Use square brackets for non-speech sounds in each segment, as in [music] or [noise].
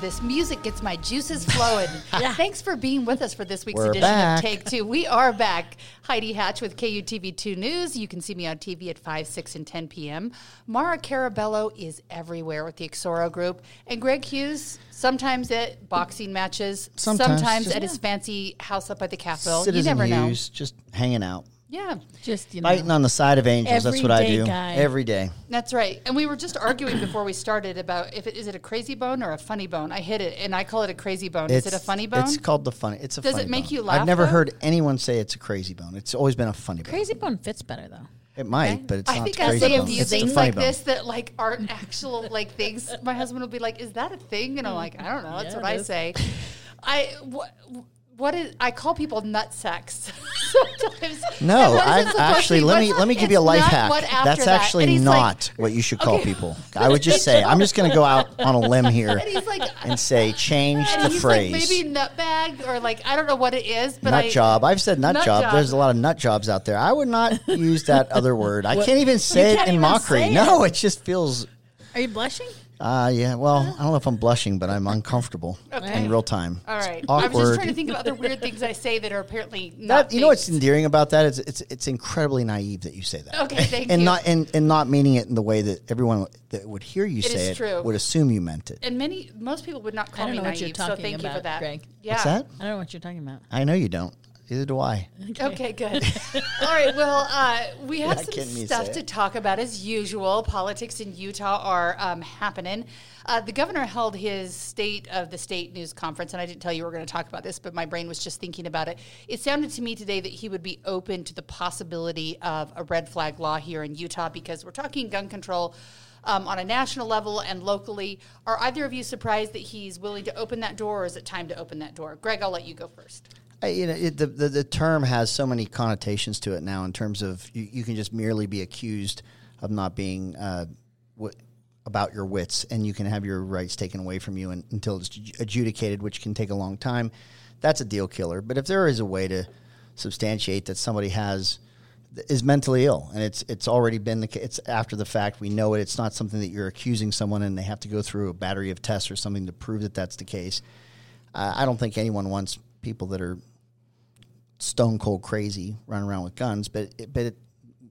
This music gets my juices flowing. [laughs] Thanks for being with us for this week's We're edition back. of Take Two. We are back. Heidi Hatch with KUTV2 News. You can see me on TV at 5, 6, and 10 p.m. Maura Carabello is everywhere with the Exoro Group. And Greg Hughes, sometimes at boxing matches, Sometimes, just- at his fancy house up at the Capitol. Citizen you never Hughes, just hanging out, know. Yeah. Just you know, fighting on the side of angels. That's what I do guy. every day. That's right. And we were just arguing before we started about if it is it a crazy bone or a funny bone. I hit it and I call it a crazy bone. is it a funny bone? It's called the funny. It's a. Funny does it make bone. you laugh, I've never though? heard anyone say it's a crazy bone. It's always been a funny bone. crazy bone fits better though. It might, but it's I not think I say a few things like bone. this that like aren't actual like things. My husband will be like, "Is that a thing?" And I'm like, "I don't know." That's Yeah, what I is. say. I what what is I call people nut sacks [laughs] sometimes. [laughs] No, And what is I it supposed to actually let me let me give you a life hack. That's that. actually And he's like- not what you should call Okay. people. I would just say I'm just going to go out on a limb here and he's like, and say change and the he's phrase. like maybe nut bag or like I don't know what it is, but nut I, job. I've said nut, Nut job. job. There's a lot of nut jobs out there. I would not use that other word. I [laughs] can't even say it can't in mockery. say No, it just feels. Are you blushing? Uh, yeah. Well, I don't know if I'm blushing, but I'm uncomfortable Okay. in real time. All right. It's I was just trying to think of other weird things I say that are apparently not. That, you know what's endearing about that? it's it's incredibly naive that you say that. Okay, thank and you. not and, and not meaning it in the way that everyone that would hear you It say it true. would assume you meant it. and many most people would not call don't me know what naive. you're so talking thank you for that, Greg. Yeah. What's that? I don't know what you're talking about. I know you don't. Either do I. Okay, good. [laughs] All right. Well, uh, we have You're some stuff to talk about as usual. Politics in Utah are um, happening. Uh, the governor held his state of the state news conference, and I didn't tell you we were going to talk about this, but my brain was just thinking about it. It sounded to me today that he would be open to the possibility of a red flag law here in Utah because we're talking gun control. Um, on a national level and locally, are either of you surprised that he's willing to open that door, or is it time to open that door? Greg, I'll let you go first. I, you know, it, the, the the term has so many connotations to it now. In terms of you, you can just merely be accused of not being uh, about your wits, and you can have your rights taken away from you and, until it's adjudicated, which can take a long time. That's a deal killer. But if there is a way to substantiate that somebody has is mentally ill, and it's it's already been the it's after the fact. We know it. It's not something that you're accusing someone, and they have to go through a battery of tests or something to prove that that's the case. I don't think anyone wants people that are stone cold crazy running around with guns, but it, but it,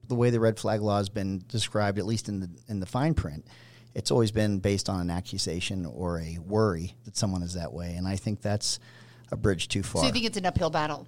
the way the red flag law has been described, at least in the in the fine print, it's always been based on an accusation or a worry that someone is that way, and I think that's a bridge too far. So you think it's an uphill battle?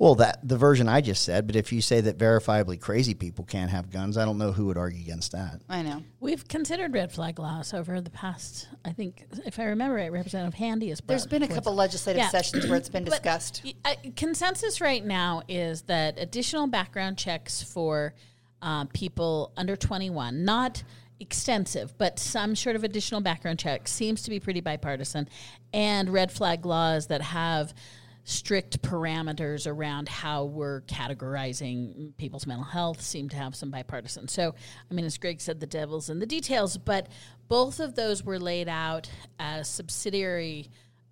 Well, that the version I just said, but if you say that verifiably crazy people can't have guns, I don't know who would argue against that. I know. We've considered red flag laws over the past. I think, if I remember right, Representative Handy has. There's brought been a forth- couple legislative Yeah. sessions where it's been But, discussed. y- uh, consensus right now is that additional background checks for uh, people under 21, not extensive, but some sort of additional background check seems to be pretty bipartisan, and red flag laws that have strict parameters around how we're categorizing people's mental health seem to have some bipartisan. So, I mean, as Greg said, the devil's in the details, but both of those were laid out as subsidiary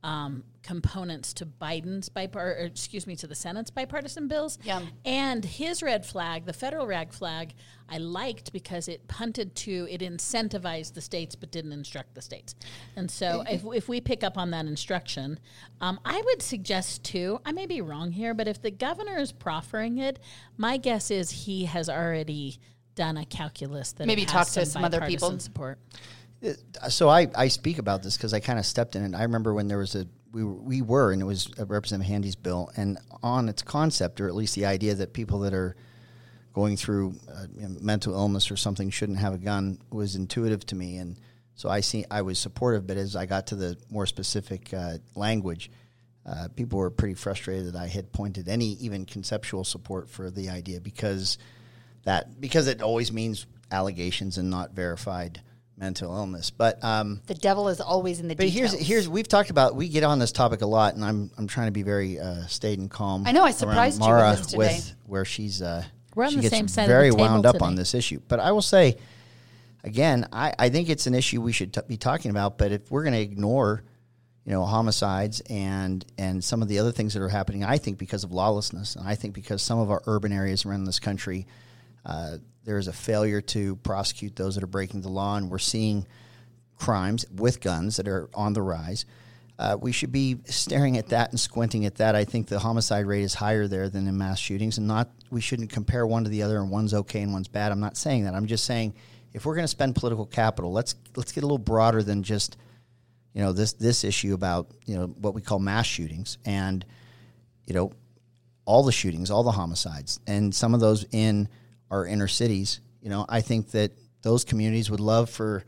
um, components to Biden's bipart, or excuse me, to the Senate's bipartisan bills. Yeah. And his red flag, the federal red flag, I liked because it punted to, it incentivized the states but didn't instruct the states. And so if, if we pick up on that instruction, um, I would suggest too, I may be wrong here, but if the governor is proffering it, my guess is he has already done a calculus that Maybe talk to some other people. support. So I, I speak about this because I kind of stepped in it. I remember when there was a we were, we were and it was uh, Representative Handy's bill, and on its concept or at least the idea that people that are going through uh, you know, mental illness or something shouldn't have a gun was intuitive to me, and So I see I was supportive, but as I got to the more specific uh, language, uh, people were pretty frustrated that I had pointed any even conceptual support for the idea because that because it always means allegations and not verified mental illness. But um, The devil is always in the but details. here's here's we've talked about we get on this topic a lot, and I'm I'm trying to be very uh, staid and calm. I know, I around surprised you with Maura this today. with where she's uh, We're on she the gets same side of the very table wound up today. on this issue. But I will say again, I, I think it's an issue we should t- be talking about. But if we're going to ignore you know homicides and and some of the other things that are happening, I think because of lawlessness, and I think because some of our urban areas around this country. Uh, there is a failure to prosecute those that are breaking the law, and we're seeing crimes with guns that are on the rise. Uh, we should be staring at that and squinting at that. I think the homicide rate is higher there than in mass shootings, and not we shouldn't compare one to the other and one's okay and one's bad. I'm not saying that. I'm just saying if we're going to spend political capital, let's let's get a little broader than just you know this this issue about you know what we call mass shootings and you know all the shootings, all the homicides, and some of those in our inner cities. You know, I think that those communities would love for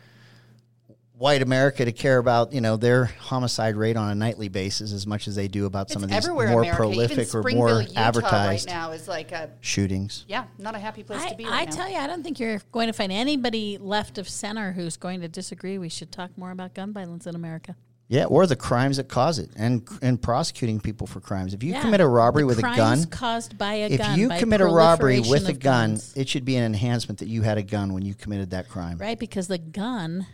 white America to care about you know their homicide rate on a nightly basis as much as they do about some of these more America. Prolific or more Utah advertised right now is like a shootings. yeah, not a happy place I, to be I now. tell you, I don't think you're going to find anybody left of center who's going to disagree. We should talk more about gun violence in America. Yeah, or the crimes that cause it, and and prosecuting people for crimes. If you Yeah. commit a robbery with a crimes gun, caused by a if gun, you commit a robbery with a gun, guns. it should be an enhancement that you had a gun when you committed that crime. right? Because the gun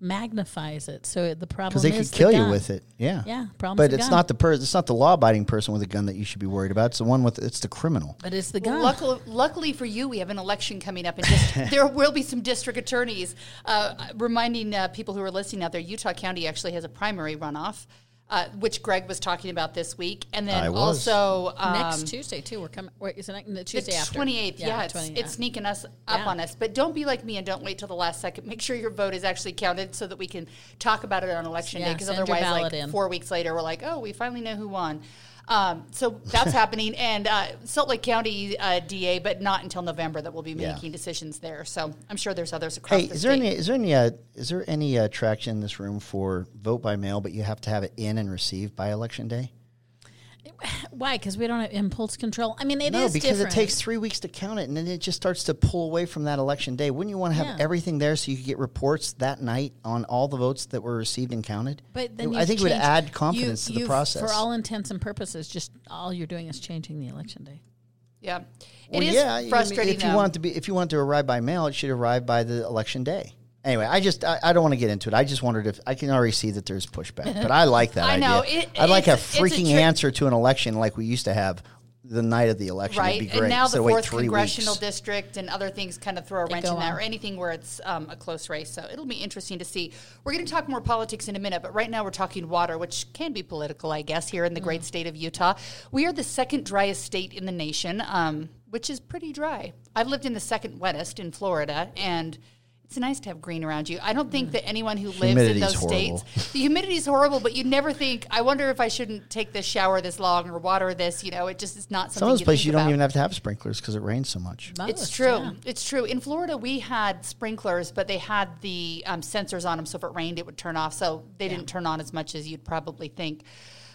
magnifies it. So the problem Because they could kill the you with it. Yeah. Yeah, problem's But the it's gun. not the per- it's not the law abiding person with a gun that you should be worried about. It's the one with it's the criminal. But it's the gun. Luckily, luckily for you, we have an election coming up, and just, [laughs] there will be some district attorneys. Uh, reminding uh, people who are listening out there, Utah County actually has a primary runoff, uh, which Greg was talking about this week, and then I was. also um, Next Tuesday too. We're coming. Wait, is it next- the Tuesday the after? twenty eighth. Yeah, it's, 20 it's sneaking us up Yeah. on us. But don't be like me and don't wait till the last second. Make sure your vote is actually counted so that we can talk about it on election day. Because otherwise, like in. four weeks later, we're like, oh, we finally know who won. Um, so that's happening, and uh, Salt Lake County uh, DA, but not until November that we'll be Yeah. making decisions there. So I'm sure there's others across Hey, the is there state. any is there any uh, is there any uh, traction in this room for vote by mail, but you have to have it in and received by election day? [laughs] Why? Because we don't have impulse control. I mean, it is no, because different. it takes three weeks to count it, and then it just starts to pull away from that election day. Wouldn't you want to have Yeah. everything there so you could get reports that night on all the votes that were received and counted? But then I think it would changed- add you- confidence to the process. For all intents and purposes, just all you're doing is changing the election day. Yeah, Well, it is yeah, I mean, frustrating. If you though. want to be, if you want to arrive by mail, it should arrive by the election day. Anyway, I just I, I don't want to get into it. I just wondered if I can already see that there's pushback, but I like that [laughs] I idea. know, it- I'd like a it's- it's a freaking tri- answer to an election like we used to have the night of the election. right? It'd be great. And now instead the of wait fourth three congressional weeks. district and other things kind of throw a wrench go in that, on. or anything where it's um, a close race. So it'll be interesting to see. We're going to talk more politics in a minute, but right now we're talking water, which can be political, I guess, here in the Mm. great state of Utah. We are the second driest state in the nation, um, which is pretty dry. I've lived in the second wettest in Florida, and it's nice to have green around you. I don't think that anyone who lives in those horrible. states, [laughs] the humidity is horrible, but you never think, I wonder if I shouldn't take this shower this long or water this. You know, it just is not something. Some of those you places you don't about. even have to have sprinklers because it rains so much. It's true. yeah. It's true. In Florida, we had sprinklers, but they had the um, sensors on them, so if it rained, it would turn off. So they didn't turn on as much as you'd probably think.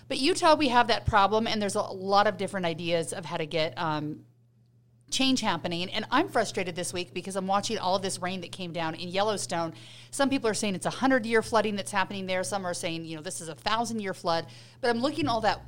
But Utah, we have that problem, and there's a lot of different ideas of how to get um, change happening. And I'm frustrated this week because I'm watching all of this rain that came down in Yellowstone. Some people are saying it's a hundred year flooding that's happening there. Some are saying, you know, this is a thousand year flood. But I'm looking all that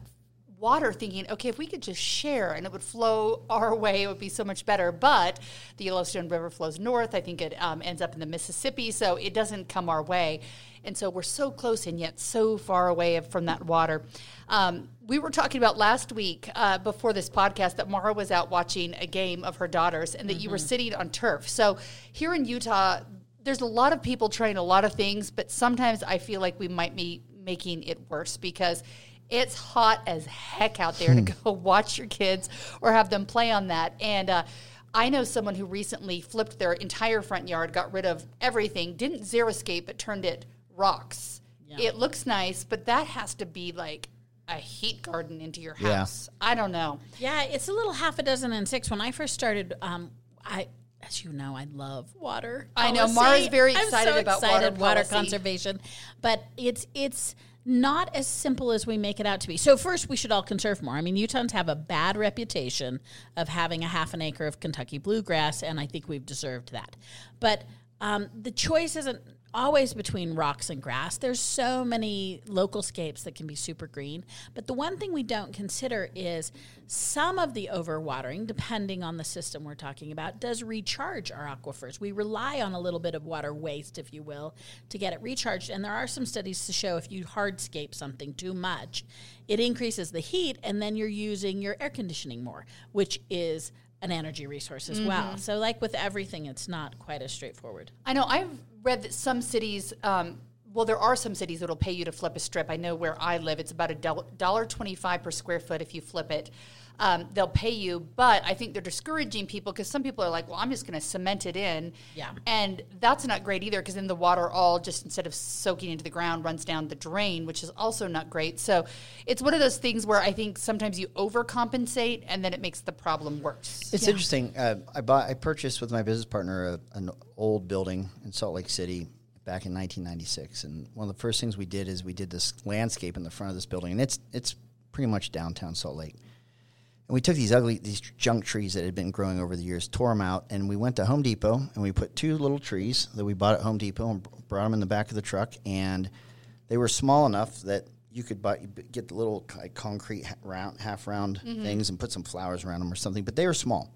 water thinking, okay, if we could just share and it would flow our way, it would be so much better. But the Yellowstone River flows north. I think it um, ends up in the Mississippi, so it doesn't come our way. And so we're so close and yet so far away from that water. Um, we were talking about last week uh, before this podcast that Maura was out watching a game of her daughters and that you were sitting on turf. So here in Utah, there's a lot of people trying a lot of things, but sometimes I feel like we might be making it worse because it's hot as heck out there to go [laughs] watch your kids or have them play on that. And uh, I know someone who recently flipped their entire front yard, got rid of everything, didn't xeriscape, but turned it rocks. It looks nice, but that has to be like a heat garden into your Yeah. house. I don't know. Yeah, it's a little half a dozen and six. When I first started, um, I as you know, I love water. I know, policy. Maura's very I'm excited so about excited water policy. conservation, but it's it's not as simple as we make it out to be. So first, we should all conserve more. I mean, Utahns have a bad reputation of having a half an acre of Kentucky bluegrass, and I think we've deserved that. But um, the choice isn't always between rocks and grass. There's so many Localscapes that can be super green. But the one thing we don't consider is some of the overwatering, depending on the system we're talking about, does recharge our aquifers. We rely on a little bit of water waste, if you will, to get it recharged. And there are some studies to show if you hardscape something too much, it increases the heat, and then you're using your air conditioning more, which is an energy resource as well. So, like with everything, it's not quite as straightforward. I know I've read that some cities, um, well, there are some cities that'll pay you to flip a strip. I know where I live, it's about a dollar twenty-five per square foot if you flip it. Um, they'll pay you, but I think they're discouraging people because some people are like, "Well, I'm just going to cement it in," Yeah. and that's not great either because then the water all just instead of soaking into the ground runs down the drain, which is also not great. So it's one of those things where I think sometimes you overcompensate and then it makes the problem worse. It's interesting. Uh, I bought, I purchased with my business partner a, an old building in Salt Lake City back in 1996, and one of the first things we did is we did this landscape in the front of this building, and it's it's pretty much downtown Salt Lake. And we took these ugly, these junk trees that had been growing over the years, tore them out, and we went to Home Depot and we put two little trees that we bought at Home Depot and brought them in the back of the truck, and they were small enough that you could buy, get the little like, concrete round, half round mm-hmm. things and put some flowers around them or something, but they were small.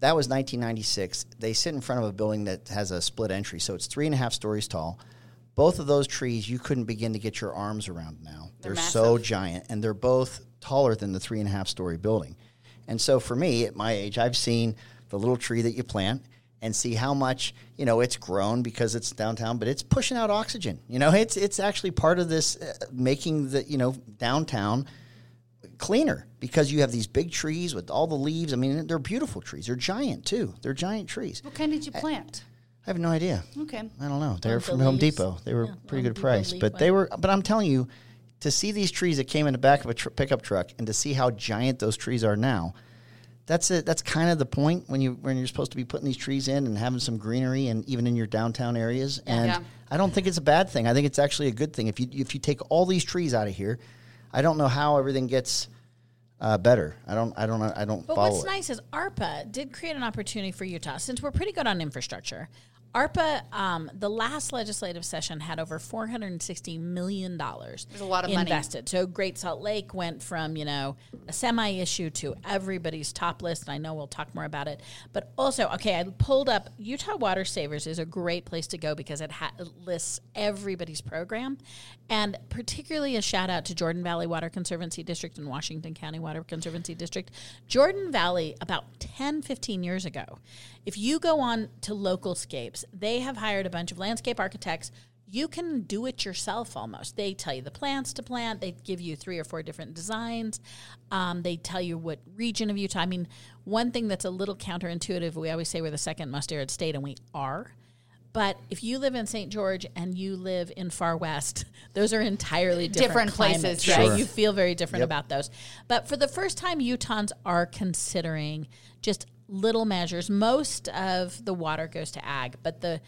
That was 1996. They sit in front of a building that has a split entry, so it's three and a half stories tall. Both of those trees you couldn't begin to get your arms around now. They're, They're so giant, and they're both taller than the three and a half story building. And so for me, at my age, I've seen the little tree that you plant and see how much you know it's grown because it's downtown, but it's pushing out oxygen. You know, it's it's actually part of this uh, making the you know downtown cleaner because you have these big trees with all the leaves. I mean, they're beautiful trees. They're giant too. They're giant trees. What kind did you plant? I have no idea. Okay. I don't know. They're Home from Home Leaves. Depot. They were Yeah, pretty Home good price, but they were. But I'm telling you, to see these trees that came in the back of a tr- pickup truck and to see how giant those trees are now, that's it. That's kind of the point when you when you're supposed to be putting these trees in and having some greenery and even in your downtown areas. And Yeah. I don't think it's a bad thing. I think it's actually a good thing. If you if you take all these trees out of here, I don't know how everything gets uh, better. I don't. I don't. I don't But follow what's it. nice is ARPA did create an opportunity for Utah since we're pretty good on infrastructure. ARPA, um, the last legislative session had over four hundred and sixty million dollars. There's a lot of money. So Great Salt Lake went from you know a semi issue to everybody's top list. And I know we'll talk more about it, but also okay, I pulled up Utah Water Savers is a great place to go because it, ha- it lists everybody's program, and particularly a shout out to Jordan Valley Water Conservancy District and Washington County Water Conservancy District. Jordan Valley about 10, 15 years ago, if you go on to Localscapes, they have hired a bunch of landscape architects you can do it yourself almost. They tell you the plants to plant. They give you three or four different designs. Um, they tell you what region of Utah. I mean, one thing that's a little counterintuitive, we always say we're the second most arid state, and we are. But if you live in St. George and you live in far west, [laughs] those are entirely different, Different places, climates, yes. right? Sure. You feel very different Yep. about those. But for the first time, Utahns are considering just little measures. Most of the water goes to ag, but the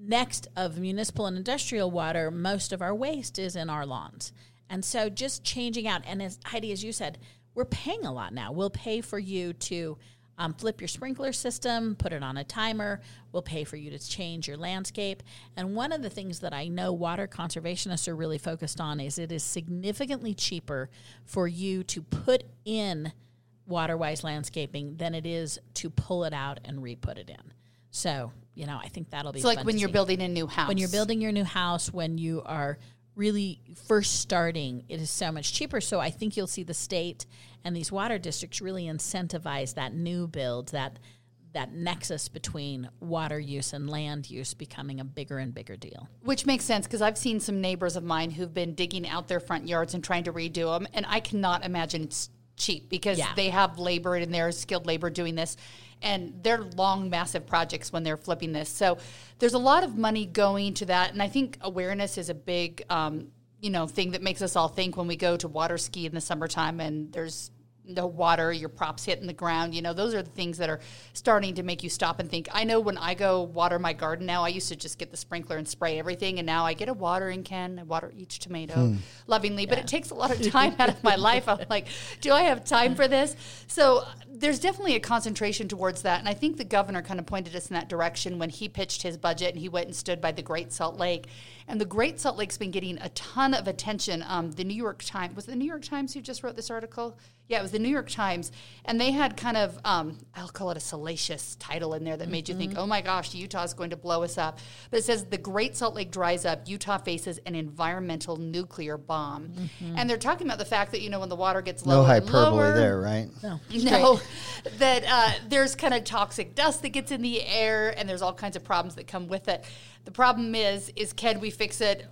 next of municipal and industrial water, most of our waste is in our lawns. And so just changing out, and as Heidi, as you said, we're paying a lot now. We'll pay for you to um, flip your sprinkler system, put it on a timer. We'll pay for you to change your landscape. And one of the things that I know water conservationists are really focused on is it is significantly cheaper for you to put in water-wise landscaping than it is to pull it out and re-put it in. So, you know, I think that'll be It's like when you're see. building a new house. when you're building your new house, when you are really first starting, it is so much cheaper. So I think you'll see the state and these water districts really incentivize that new build, that that nexus between water use and land use becoming a bigger and bigger deal. Which makes sense because I've seen some neighbors of mine who've been digging out their front yards and trying to redo them, and I cannot imagine it's cheap because Yeah. they have labor and they're skilled labor doing this, and they're long, massive projects when they're flipping this. So there's a lot of money going to that, and I think awareness is a big, um, you know, thing that makes us all think when we go to water ski in the summertime and there's no water, your props hitting the ground. You know, those are the things that are starting to make you stop and think. I know when I go water my garden now, I used to just get the sprinkler and spray everything, and now I get a watering can. I water each tomato hmm. lovingly, but it takes a lot of time out of my life. I'm like, do I have time for this? So there's definitely a concentration towards that, and I think the governor kind of pointed us in that direction when he pitched his budget and he went and stood by the Great Salt Lake. And the Great Salt Lake's been getting a ton of attention. Um, the New York Times was it the New York Times who just wrote this article. Yeah, it was the New York Times, and they had kind of um, I'll call it a salacious title in there that made you think, oh my gosh, Utah's going to blow us up. But it says the Great Salt Lake dries up, Utah faces an environmental nuclear bomb, and they're talking about the fact that you know when the water gets low, No lower, and hyperbole lower, there, right? No, [laughs] no, that uh, there's kind of toxic dust that gets in the air, and there's all kinds of problems that come with it. The problem is, is can we fix it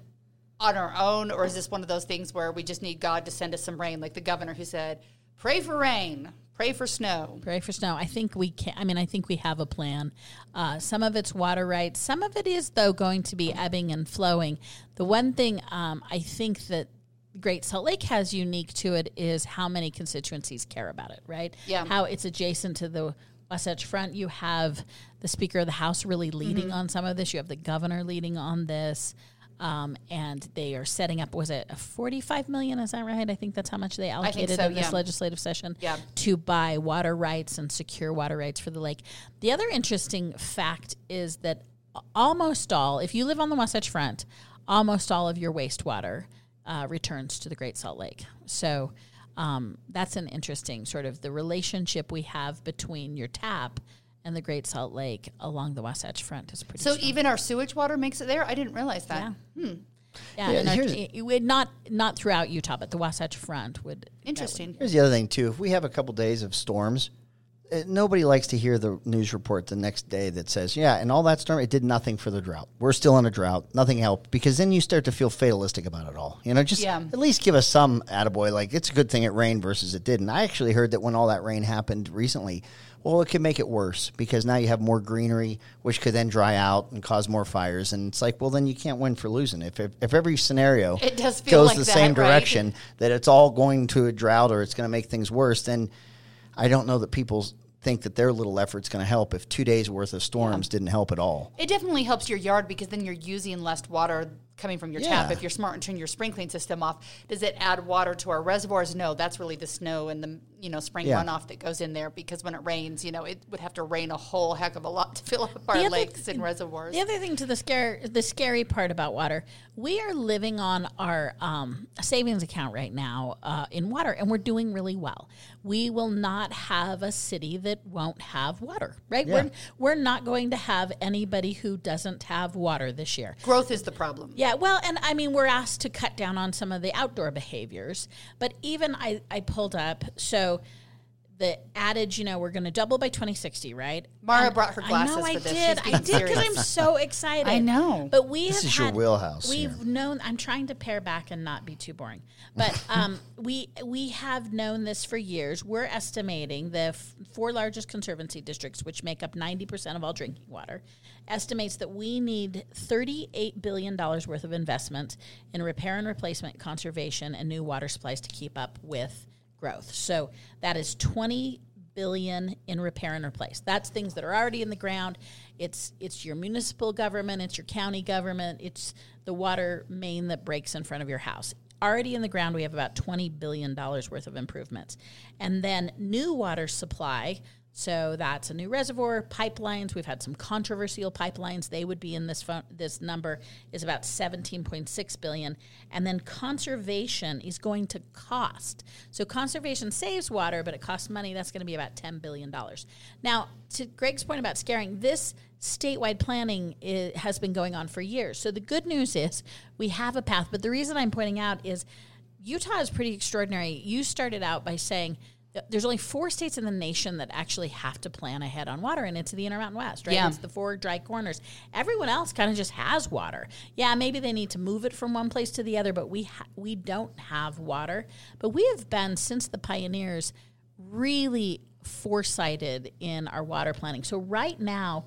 on our own, or is this one of those things where we just need God to send us some rain, like the governor who said, "Pray for rain, pray for snow." Pray for snow. I think we can. I mean, I think we have a plan. Uh, some of it's water rights. Some of it is though going to be ebbing and flowing. The one thing um, I think that Great Salt Lake has unique to it is how many constituencies care about it. Right? Yeah. How it's adjacent to the Wasatch Front. You have the Speaker of the House really leading on some of this. You have the governor leading on this. Um, and they are setting up. Was it a forty-five million? Is that right? I think that's how much they allocated so, in this yeah. legislative session Yeah. to buy water rights and secure water rights for the lake. The other interesting fact is that almost all, if you live on the Wasatch Front, almost all of your wastewater uh, returns to the Great Salt Lake. So um, that's an interesting sort of the relationship we have between your tap and the Great Salt Lake along the Wasatch Front is pretty. So strong. even our sewage water makes it there. I didn't realize that. Yeah. Hmm. Yeah, yeah, and our- it, it would not not throughout Utah, but the Wasatch Front would. that would- Interesting. Here's the other thing too. If we have a couple days of storms, uh, nobody likes to hear the news report the next day that says, "Yeah, and all that storm it did nothing for the drought. We're still in a drought. Nothing helped." Because then you start to feel fatalistic about it all. You know, just Yeah. at least give us some attaboy. Like it's a good thing it rained versus it didn't. I actually heard that when all that rain happened recently, well, it could make it worse because now you have more greenery, which could then dry out and cause more fires. And it's like, well, then you can't win for losing. If if, if every scenario It does feel goes like the that, same right? direction, that it's all going to a drought or it's going to make things worse, then I don't know that people think that their little effort's going to help if two days worth of storms didn't help at all. It definitely helps your yard because then you're using less water coming from your tap. If you're smart and turn your sprinkling system off, does it add water to our reservoirs? No, that's really the snow and the you know spring Yeah. runoff that goes in there because when it rains, you know, it would have to rain a whole heck of a lot [laughs] to fill up our other lakes and reservoirs. The other thing to the scare, the scary part about water, we are living on our um, savings account right now uh, in water, and we're doing really well. We will not have a city that won't have water, right? Yeah. We're we're not going to have anybody who doesn't have water this year. Growth is the problem. Yeah, well, and I mean, we're asked to cut down on some of the outdoor behaviors, but even I, I pulled up, so the adage, you know, we're going to double by 2060, right? Maura And brought her glasses I know for I this. did. I did because. I'm so [laughs] excited. I know. But we This have is your had- wheelhouse We've here. known. I'm trying to pare back and not be too boring, but [laughs] um, we we have known this for years. We're estimating the f- four largest conservancy districts, which make up 90 percent of all drinking water, estimates that we need 38 billion dollars worth of investment in repair and replacement, conservation, and new water supplies to keep up with growth. So that is 20 billion in repair and replace. That's things that are already in the ground. It's it's your municipal government, it's your county government, it's the water main that breaks in front of your house. Already in the ground, we have about twenty billion dollars worth of improvements, and then new water supply. So that's a new reservoir, pipelines. We've had some controversial pipelines. They would be in this fun, this number is about 17.6 billion. And then conservation is going to cost. So conservation saves water, but it costs money. That's going to be about 10 billion dollars. Now, to Greg's point about scaring, this statewide planning i has been going on for years. So the good news is we have a path, but the reason I'm pointing out is Utah is pretty extraordinary. You started out by saying there's only four states in the nation that actually have to plan ahead on water, and it's the Intermountain West, right? Yeah. It's the four dry corners. Everyone else kind of just has water. Yeah, maybe they need to move it from one place to the other, but we ha- we don't have water. But we have been since the pioneers really foresighted in our water planning. So right now,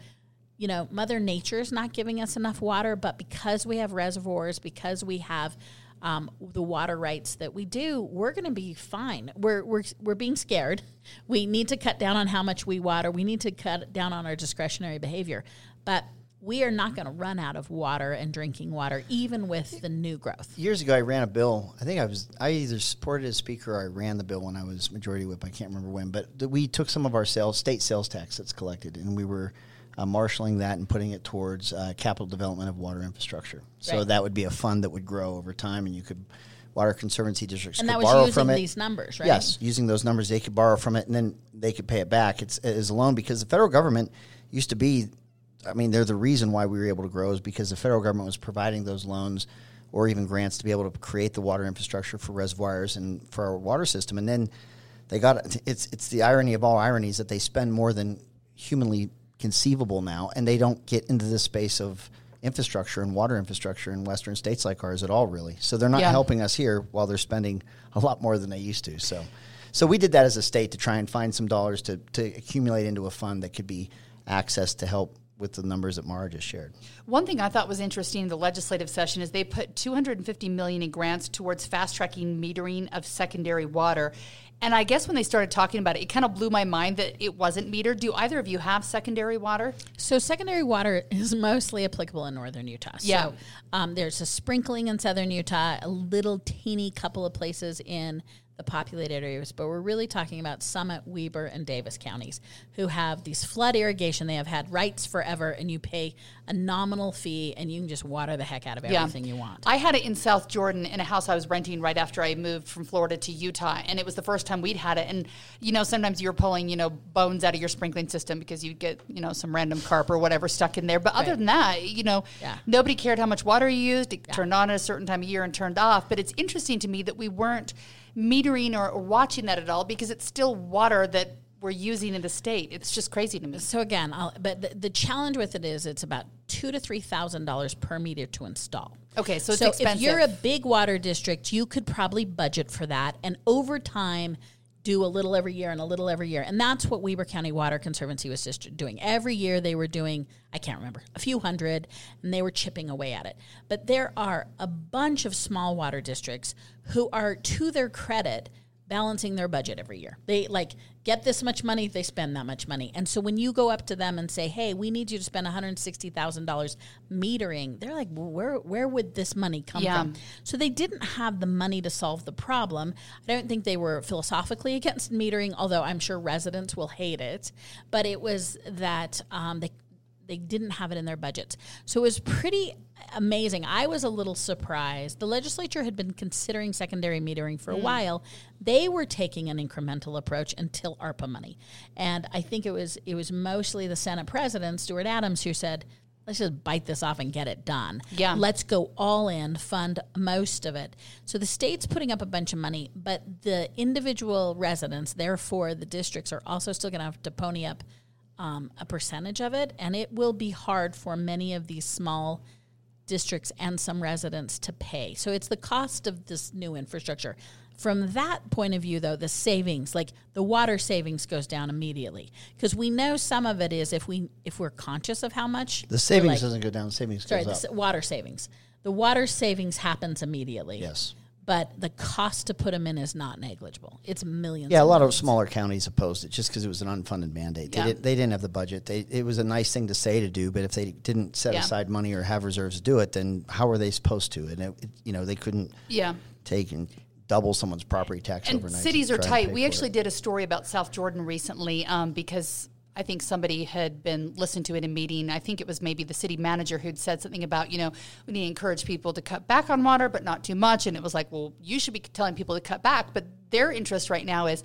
you know, Mother Nature is not giving us enough water, but because we have reservoirs, because we have um, the water rights that we do, we're going to be fine. We're, we're, we're being scared. We need to cut down on how much we water. We need to cut down on our discretionary behavior. But we are not going to run out of water and drinking water, even with the new growth. Years ago, I ran a bill. I think I was I either supported a speaker or I ran the bill when I was majority whip. I can't remember when, but we took some of our sales state sales tax that's collected, and we were uh, marshaling that and putting it towards uh, capital development of water infrastructure. So Right. that would be a fund that would grow over time, and you could water conservancy districts And could that was borrow using from it. these numbers, right? Yes, using those numbers, they could borrow from it, and then they could pay it back. It's as a loan because the federal government used to be. I mean, they're the reason why we were able to grow is because the federal government was providing those loans or even grants to be able to create the water infrastructure for reservoirs and for our water system. And then they got it's it's the irony of all ironies that they spend more than humanly conceivable now, and they don't get into the space of infrastructure and water infrastructure in western states like ours at all, really. So they're not Yeah. helping us here while they're spending a lot more than they used to. So, so we did that as a state to try and find some dollars to to accumulate into a fund that could be accessed to help with the numbers that Maura just shared. One thing I thought was interesting in the legislative session is they put 250 million in grants towards fast tracking metering of secondary water. And I guess when they started talking about it, it kind of blew my mind that it wasn't metered. Do either of you have secondary water? So secondary water is mostly applicable in northern Utah. Yeah. So um, there's a sprinkling in southern Utah, a little teeny couple of places in the populated areas, but we're really talking about Summit, Weber, and Davis counties who have these flood irrigation. They have had rights forever, and you pay a nominal fee, and you can just water the heck out of everything you want. I had it in South Jordan in a house I was renting right after I moved from Florida to Utah, and it was the first time we'd had it. And you know, sometimes you're pulling you know bones out of your sprinkling system because you get you know some random carp or whatever stuck in there. But other Right. than that, you know, Yeah. nobody cared how much water you used. It turned on at a certain time of year and turned off. But it's interesting to me that we weren't metering or, or watching that at all because it's still water that we're using in the state. It's just crazy to me. So again, I'll, but the, the challenge with it is it's about two to three thousand dollars per meter to install. Okay, so it's if expensive. you're a big water district, you could probably budget for that, and over time, do a little every year and a little every year, and that's what Weber County Water Conservancy was just doing. Every year, they were doing I can't remember a few hundred, and they were chipping away at it. But there are a bunch of small water districts who are, to their credit, balancing their budget every year. They like get this much money, they spend that much money. And so when you go up to them and say, "Hey, we need you to spend $160,000 metering." They're like, well, "Where where would this money come Yeah. from?" So they didn't have the money to solve the problem. I don't think they were philosophically against metering, although I'm sure residents will hate it, but it was that um, they they didn't have it in their budgets. So it was pretty amazing. I was a little surprised. The legislature had been considering secondary metering for a while. They were taking an incremental approach until ARPA money. And I think it was it was mostly the Senate president, Stuart Adams, who said, let's just bite this off and get it done. Yeah. Let's go all in, fund most of it. So the state's putting up a bunch of money, but the individual residents, therefore the districts, are also still going to have to pony up um, a percentage of it, and it will be hard for many of these small districts and some residents to pay. So it's the cost of this new infrastructure. From that point of view, though, the savings, like the water savings, goes down immediately because we know some of it is if we if we're conscious of how much The savings like- doesn't go down. The savings sorry, goes up. water savings. The water savings happens immediately. Yes. But the cost to put them in is not negligible. It's millions. Yeah, a lot of smaller counties opposed it just because it was an unfunded mandate. They, Yeah. did, they didn't have the budget. They, it was a nice thing to say to do, but if they didn't set Yeah. aside money or have reserves to do it, then how were they supposed to? And it, it- you know, they couldn't Yeah. take and double someone's property tax and overnight. cities are tight. We actually it. did a story about South Jordan recently um, because I think somebody had been listened to in a meeting. I think it was maybe the city manager who'd said something about, you know, we need to encourage people to cut back on water, but not too much. And it was like, well, you should be telling people to cut back. But their interest right now is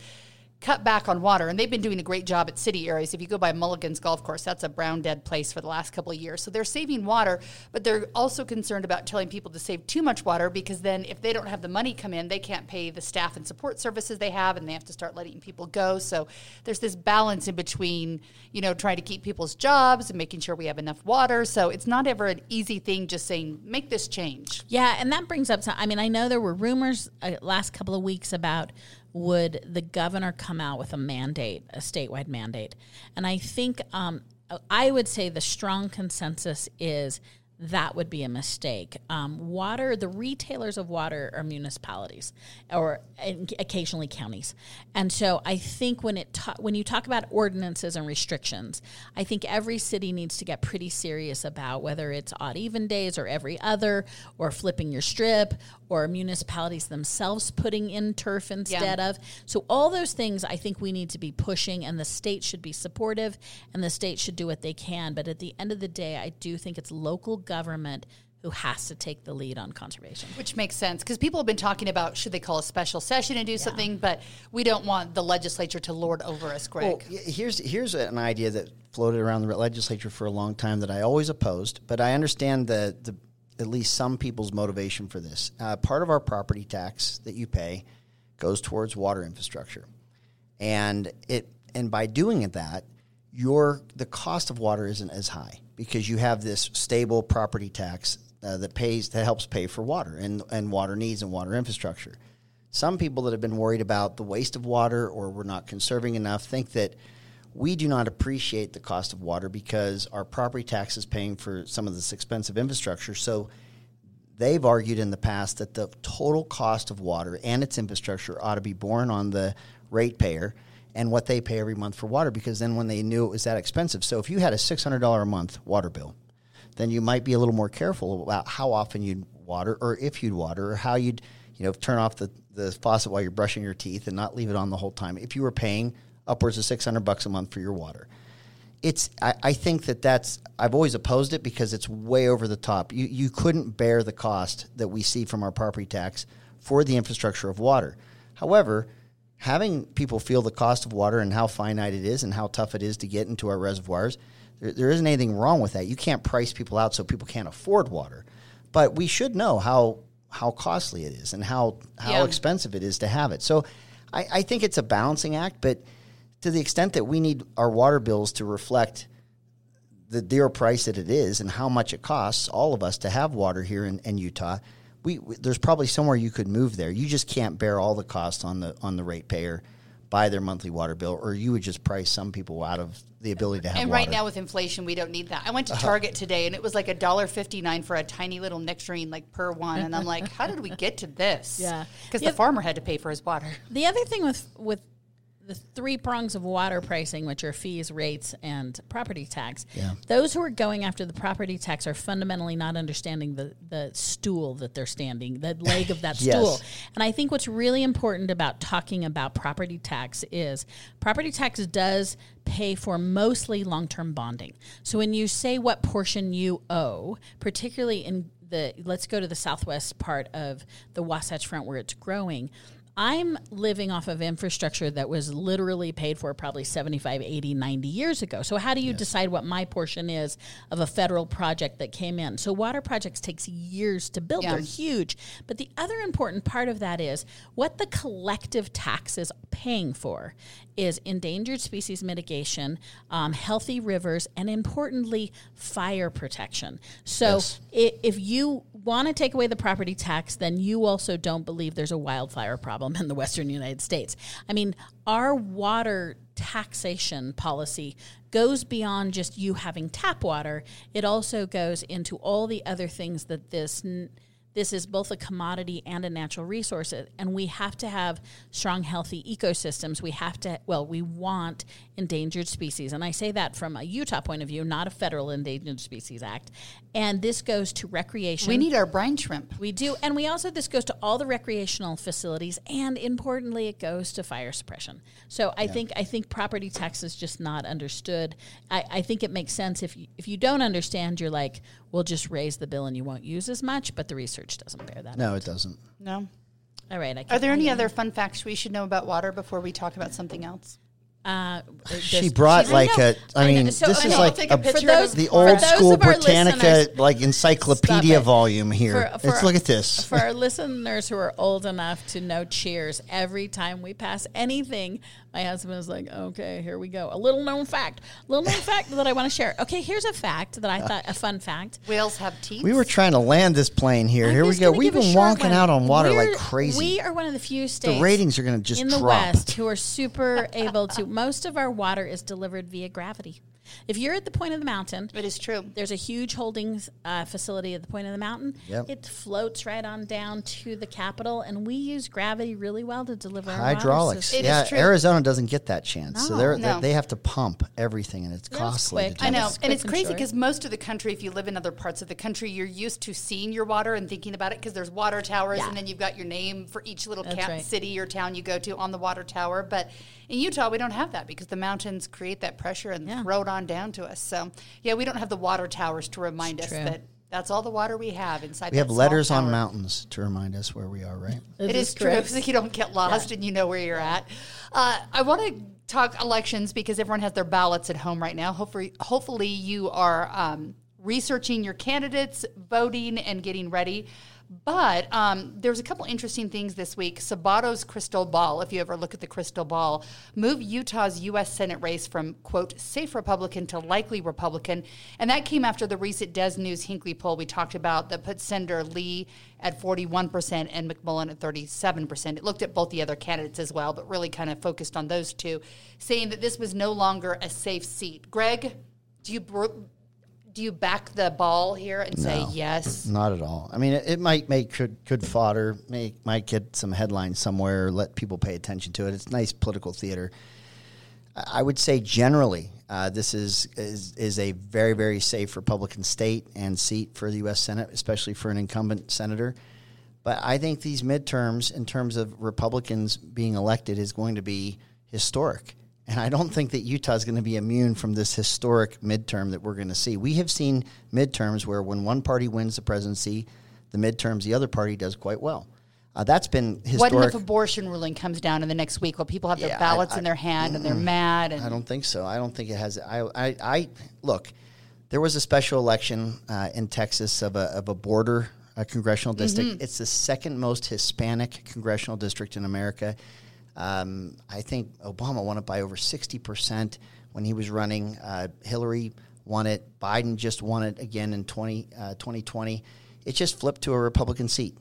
cut back on water. And they've been doing a great job at city areas. If you go by Mulligan's Golf Course, that's a brown dead place for the last couple of years. So they're saving water, but they're also concerned about telling people to save too much water because then if they don't have the money come in, they can't pay the staff and support services they have and they have to start letting people go. So there's this balance in between, you know, trying to keep people's jobs and making sure we have enough water. So it's not ever an easy thing just saying, make this change. Yeah, and that brings up. Some, I mean, I know there were rumors uh, last couple of weeks about would the governor come out with a mandate, a statewide mandate, and I think um, I would say the strong consensus is that would be a mistake. Um, water, the retailers of water are municipalities or occasionally counties, and so I think when it ta- when you talk about ordinances and restrictions, I think every city needs to get pretty serious about whether it's odd even days or every other, or flipping your strip, or municipalities themselves putting in turf instead yeah. of. So all those things I think we need to be pushing, and the state should be supportive, and the state should do what they can. But at the end of the day, I do think it's local government who has to take the lead on conservation. Which makes sense because people have been talking about should they call a special session and do yeah. something, but we don't want the legislature to lord over us, Greg. Well, here's here's an idea that floated around the legislature for a long time that I always opposed, but I understand the the at least some people's motivation for this. Uh, part of our property tax that you pay goes towards water infrastructure, and it and by doing it that your the cost of water isn't as high because you have this stable property tax uh, that pays that helps pay for water and and water needs and water infrastructure. Some people that have been worried about the waste of water or we're not conserving enough think that we do not appreciate the cost of water because our property tax is paying for some of this expensive infrastructure. So they've argued in the past that the total cost of water and its infrastructure ought to be borne on the ratepayer and what they pay every month for water because then when they knew it was that expensive. So if you had a $600 a month water bill, then you might be a little more careful about how often you'd water or if you'd water or how you'd, you know, turn off the, the faucet while you're brushing your teeth and not leave it on the whole time. If you were paying upwards of 600 bucks a month for your water. It's I, I think that that's I've always opposed it because it's way over the top. You you couldn't bear the cost that we see from our property tax for the infrastructure of water. However, having people feel the cost of water and how finite it is and how tough it is to get into our reservoirs, there, there isn't anything wrong with that. You can't price people out so people can't afford water, but we should know how how costly it is and how how yeah. expensive it is to have it. So, I, I think it's a balancing act, but to the extent that we need our water bills to reflect the dear price that it is and how much it costs all of us to have water here in, in Utah we, we, there's probably somewhere you could move there. You just can't bear all the costs on the on the ratepayer by their monthly water bill, or you would just price some people out of the ability to have. And water. right now with inflation, we don't need that. I went to uh-huh. Target today, and it was like a dollar fifty nine for a tiny little nectarine, like per one. And I'm like, how did we get to this? [laughs] Yeah, because the farmer had to pay for his water. The other thing with with the three prongs of water pricing, which are fees, rates, and property tax. Yeah. Those who are going after the property tax are fundamentally not understanding the, the stool that they're standing, the leg of that [laughs] yes. stool. And I think what's really important about talking about property tax is property tax does pay for mostly long term bonding. So when you say what portion you owe, particularly in the let's go to the southwest part of the Wasatch Front where it's growing I'm living off of infrastructure that was literally paid for probably 75, 80, 90 years ago. So how do you yes. decide what my portion is of a federal project that came in? So water projects takes years to build. Yeah. They're huge. But the other important part of that is what the collective tax is paying for is endangered species mitigation, um, healthy rivers, and importantly, fire protection. So yes. if you want to take away the property tax, then you also don't believe there's a wildfire problem in the western United States. I mean, our water taxation policy goes beyond just you having tap water, it also goes into all the other things that this. N- this is both a commodity and a natural resource and we have to have strong healthy ecosystems. We have to well we want endangered species. And i say that from a utah point of view not a federal endangered species act. And this goes to recreation. We need our brine shrimp. We do. And we also this goes to all the recreational facilities and importantly it goes to fire suppression. So i yeah. think i think property tax is just not understood. I, I think it makes sense if you, if you don't understand you're like we'll just raise the bill and you won't use as much, but the research doesn't bear that. No, out. it doesn't. No. All right. Are there any other fun facts we should know about water before we talk about something else? Uh, she brought like a. I mean, so, this is like a, a those, the old school Britannica like encyclopedia volume here. For, for Let's look at this. For our [laughs] listeners who are old enough to know Cheers, every time we pass anything my husband is like, okay, here we go. A little known fact. A little known fact that I want to share. Okay, here's a fact that I uh. thought, a fun fact. Whales have teeth. We were trying to land this plane here. I'm here we go. We've been walking one. out on water we're, like crazy. We are one of the few states. The ratings are going to just in drop. the West who are super able to. Most of our water is delivered via gravity. If you're at the point of the mountain, It is true. there's a huge holding uh, facility at the point of the mountain. Yep. It floats right on down to the capital, and we use gravity really well to deliver our water Hydraulics. system. It is yeah, true. Arizona doesn't get that chance. so they're, No. they they have to pump everything, and it's was costly. To do I know, It's and it's and crazy because most of the country, if you live in other parts of the country, you're used to seeing your water and thinking about it because there's water towers, Yeah. and then you've got your name for each little That's ca- right. city or town you go to on the water tower. But in Utah, we don't have that because the mountains create that pressure and Yeah. throw it on down to us. So yeah, we don't have the water towers to remind us True. that that's all the water we have inside. We have that small letters on mountains to remind us where we are, right? It is true, so [laughs] you don't get lost and you know where you're at. Uh, I want to talk elections because everyone has their ballots at home right now. Hopefully, hopefully you are um, researching your candidates, voting, and getting ready. But um, there's a couple interesting things this week. Sabato's crystal ball, if you ever look at the crystal ball, moved Utah's U.S. Senate race from, quote, safe Republican to likely Republican. And that came after the recent Des News Hinckley poll we talked about that put Senator Lee at 41% and McMullin at 37%. It looked at both the other candidates as well, but really kind of focused on those two, saying that this was no longer a safe seat. Greg, do you. Do you back the ball here and say No. yes? Not at all. I mean, it, it might make good, good fodder, make, might get some headlines somewhere, let people pay attention to it. It's nice political theater. I I would say generally, uh, this is, is is a very very safe Republican state and seat for the U.S. Senate, especially for an incumbent senator. But I think these midterms, in terms of Republicans being elected, is going to be historic. And I don't think that Utah is going to be immune from this historic midterm that we're going to see. We have seen midterms where when one party wins the presidency, the midterms, the other party does quite well. Uh, that's been historic. What if abortion ruling comes down in the next week while people have their Yeah, I- ballots I- in their hand and they're mad? And I don't think so. I don't think it has. I, I, I look. There was a special election uh, in Texas of a of a border uh, congressional district. It's the second most Hispanic congressional district in America. Um, I think Obama won it by over sixty percent when he was running. Uh, Hillary won it. Biden just won it again in 20, uh, 2020. It just flipped to a Republican seat.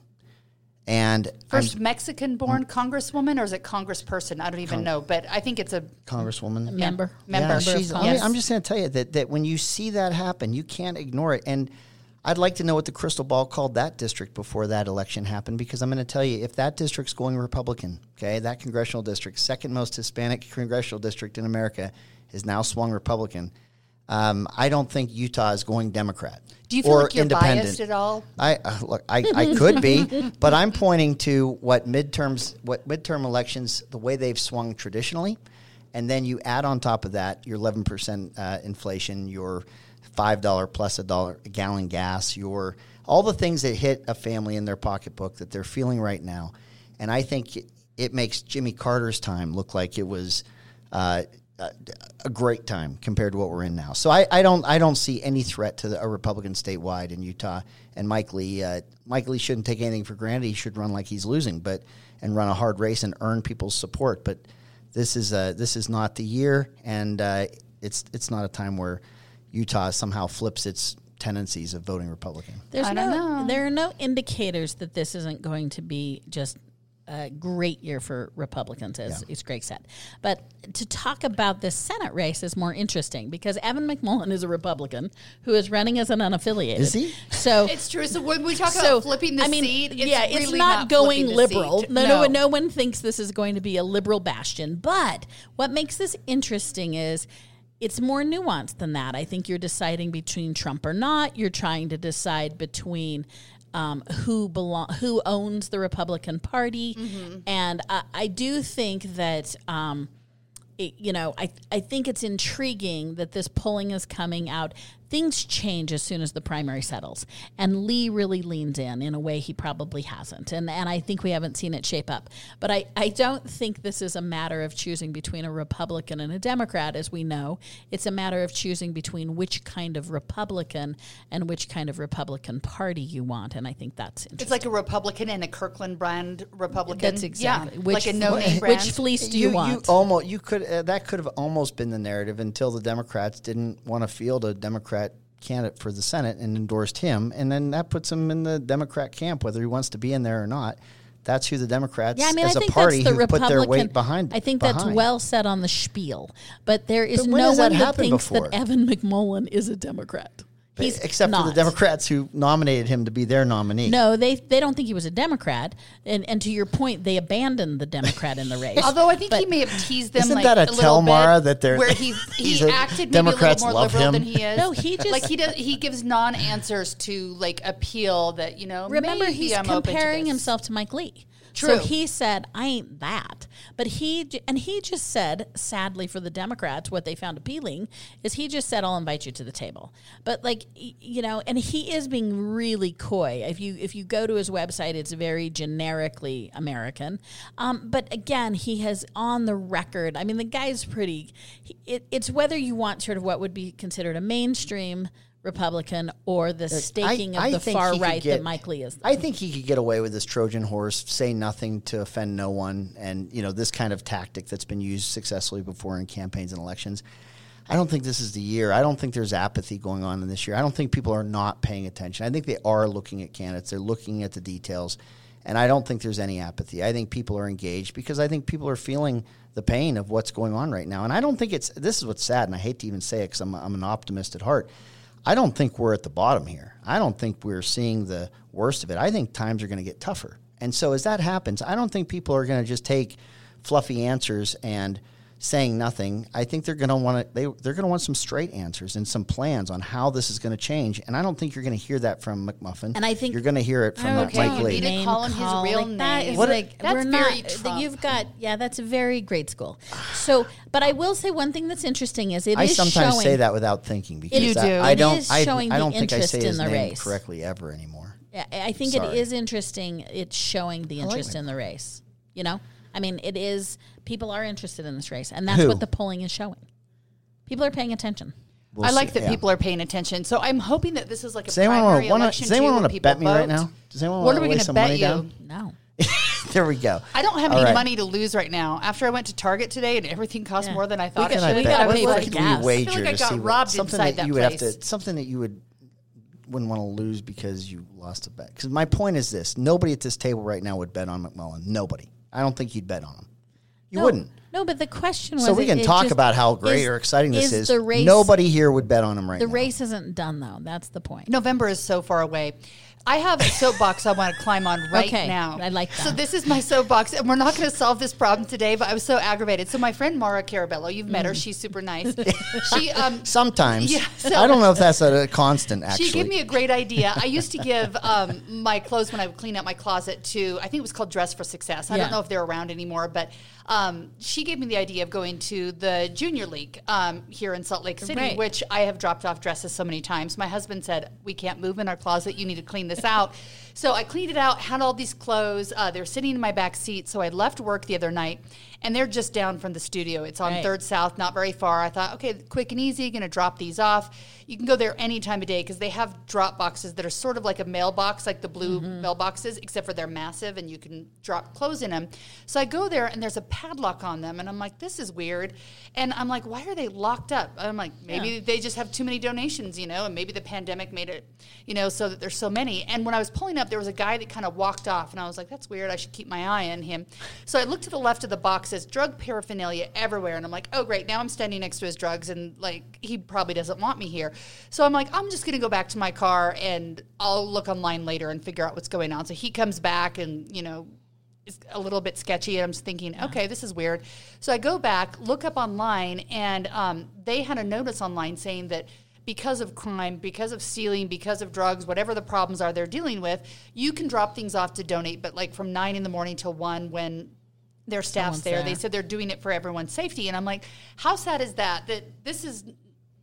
And 1st Mexican-born congresswoman, or is it congressperson? I don't even know, but I think it's a Congresswoman. Member. member. Yeah, of she's, I'm, I'm just going to tell you that, that when you see that happen, you can't ignore it. And I'd like to know what the crystal ball called that district before that election happened, because I'm going to tell you if that district's going Republican, okay, that congressional district, second most Hispanic congressional district in America, is now swung Republican. Um, I don't think Utah is going Democrat. Do you feel or like you're independent. biased at all? I uh, look. I, I could be, [laughs] but I'm pointing to what midterms, what midterm elections, the way they've swung traditionally, and then you add on top of that your 11 percent uh, inflation, your five dollar plus a dollar a gallon gas, your all the things that hit a family in their pocketbook that they're feeling right now, and I think it, makes Jimmy Carter's time look like it was. Uh, a- a great time compared to what we're in now. So I, I don't I don't see any threat to the, a Republican statewide in Utah. And Mike Lee, uh, Mike Lee shouldn't take anything for granted. He should run like he's losing, but and run a hard race and earn people's support. But this is uh, this is not the year, and uh, it's it's not a time where Utah somehow flips its tendencies of voting Republican. There's I no, don't know. there are no indicators that this isn't going to be just a great year for Republicans, as, as Greg said. But to talk about this Senate race is more interesting because Evan McMullin is a Republican who is running as an unaffiliated. Is he? So [laughs] It's true. So when we talk so about flipping the I mean, seat, it's yeah, really it's not, flipping going liberal. seat. No, no, no one thinks this is going to be a liberal bastion. But what makes this interesting is it's more nuanced than that. I think you're deciding between Trump or not. You're trying to decide between. Um, who belong? Who owns the Republican Party? And I, I do think that um, it, you know, I I think it's intriguing that this polling is coming out. Things change as soon as the primary settles, and Lee really leans in in a way he probably hasn't, and and I think we haven't seen it shape up. But I I don't think this is a matter of choosing between a Republican and a Democrat, as we know. It's a matter of choosing between which kind of Republican and which kind of Republican Party you want, and I think that's interesting. It's like a Republican and a Kirkland brand Republican. That's exactly yeah, which like a no name brand. which fleece do you, want? You almost you could uh, that could have almost been the narrative until the Democrats didn't want to field a Democrat candidate for the Senate and endorsed him, and then that puts him in the Democrat camp, whether he wants to be in there or not. That's who the Democrats, Yeah, I mean, as I a party, that's who put their weight behind. I think that's behind. well said on the spiel, but there is But no one that thinks before? that Evan McMullin is a Democrat. He's except for the. Democrats who nominated him to be their nominee. No, they they don't think he was a Democrat, and and to your point, they abandoned the Democrat in the [laughs] race. Although I think But- he may have teased them Isn't like that a little tell, Maura, that they're- where he he's [laughs] he a- acted Democrats maybe a little more liberal him? than he is. No, he just- like he does. He gives non-answers to like appeal that you know. Remember, maybe he's I'm open to comparing this. himself to Mike Lee. So he said, "I ain't that," but he and he just said, sadly for the Democrats, what they found appealing is he just said, "I'll invite you to the table." But like you know, and he is being really coy. If you if you go to his website, it's very generically American. Um, but again, he has on the record. I mean, the guy's pretty. It, it's whether you want sort of what would be considered a mainstream. Republican or the staking I- of I the far right get- that Mike Lee is. I think he could get away with this Trojan horse, say nothing to offend no one, and you know this kind of tactic that's been used successfully before in campaigns and elections. I don't think this is the year. I don't think there's apathy going on in this year. I don't think people are not paying attention. I think they are looking at candidates. They're looking at the details, and I don't think there's any apathy. I think people are engaged because I think people are feeling the pain of what's going on right now. And I don't think it's this is what's sad, and I hate to even say it because I'm, I'm an optimist at heart. I don't think we're at the bottom here. I don't think we're seeing the worst of it. I think times are going to get tougher. And so as that happens, I don't think people are going to just take fluffy answers and saying nothing. I think they're going to want to they they're going to want some straight answers and some plans on how this is going to change. And I don't think you're going to hear that from McMuffin. And I think- you're going to hear it from Okay, Mike you Lee. need to call him his real like, That name. is What- like That's we're very not. Trump. You've got yeah. That's a very grade school. So, but I will say one thing that's interesting is it I is sometimes showing, say that without thinking because You I, do. I It don't is I, showing I the don't think I interest say in his the name race. correctly ever anymore. Yeah, I think it Sorry. is interesting. It's showing the interest in the race. You know, I mean, it is. People are interested in this race, and that's Who? what the polling is showing. People are paying attention. We'll I like that Yeah. people are paying attention. So I'm hoping that this is like a Does primary want election. to? Does anyone want to bet me right now? Does anyone What want are we to going lay to some bet money you? down? No, [laughs] there we go. I don't have All any right. money to lose right now. After I went to Target today and everything cost Yeah. more than I What thought it can I should. bet? gotta pay what for could gas. we wager I feel like I got robbed something inside that that you would have to something that you would wouldn't want to lose because you lost a bet. Because my point is this: nobody at this table right now would bet on McMullin. Nobody. I don't think you'd bet on him. You no, wouldn't. No, but the question was. So we can it talk just- about how great is- or exciting this is. The race, Nobody here would bet on him right The now. race isn't done though. That's the point. November is so far away. I have a soapbox I want to climb on right Okay, now. I like that. So this is my soapbox, and we're not going to solve this problem today. But I was so aggravated. So my friend Maura Carabello, you've met her. Mm. She's super nice. [laughs] she um, Sometimes. Yeah, so- I don't know if that's a, a constant. Actually, She gave me a great idea. I used to give um, my clothes when I would clean out my closet to, I think it was called Dress for Success. I Yeah. don't know if they're around anymore, but um, she gave me the idea of going to the Junior League um, here in Salt Lake City, Right. which I have dropped off dresses so many times. My husband said, We can't move in our closet. You need to clean this out. So I cleaned it out, had all these clothes. Uh, they're sitting in my back seat. So I left work the other night, and they're just down from the studio. It's on Right. Third South, not very far. I thought, okay, quick and easy, going to drop these off. You can go there any time of day because they have drop boxes that are sort of like a mailbox, like the blue mm-hmm. mailboxes, except for they're massive and you can drop clothes in them. So I go there and there's a padlock on them, and I'm like, this is weird. And I'm like, why are they locked up? I'm like, maybe Yeah. they just have too many donations, you know, and maybe the pandemic made it, you know, so that there's so many. And when I was pulling up, there was a guy that kind of walked off, and I was like, that's weird. I should keep my eye on him. So I looked to the left of the box, says drug paraphernalia everywhere, and I'm like, oh great, now I'm standing next to his drugs, and like he probably doesn't want me here. So I'm like, I'm just gonna go back to my car, and I'll look online later and figure out what's going on. So he comes back, and you know is a little bit sketchy. And I'm just thinking, okay, this is weird. So I go back, look up online, and um, they had a notice online saying that because of crime, because of stealing, because of drugs, whatever the problems are they're dealing with, you can drop things off to donate, but like from nine in the morning till one when their staff's there. there. They said they're doing it for everyone's safety. And I'm like, how sad is that? That this is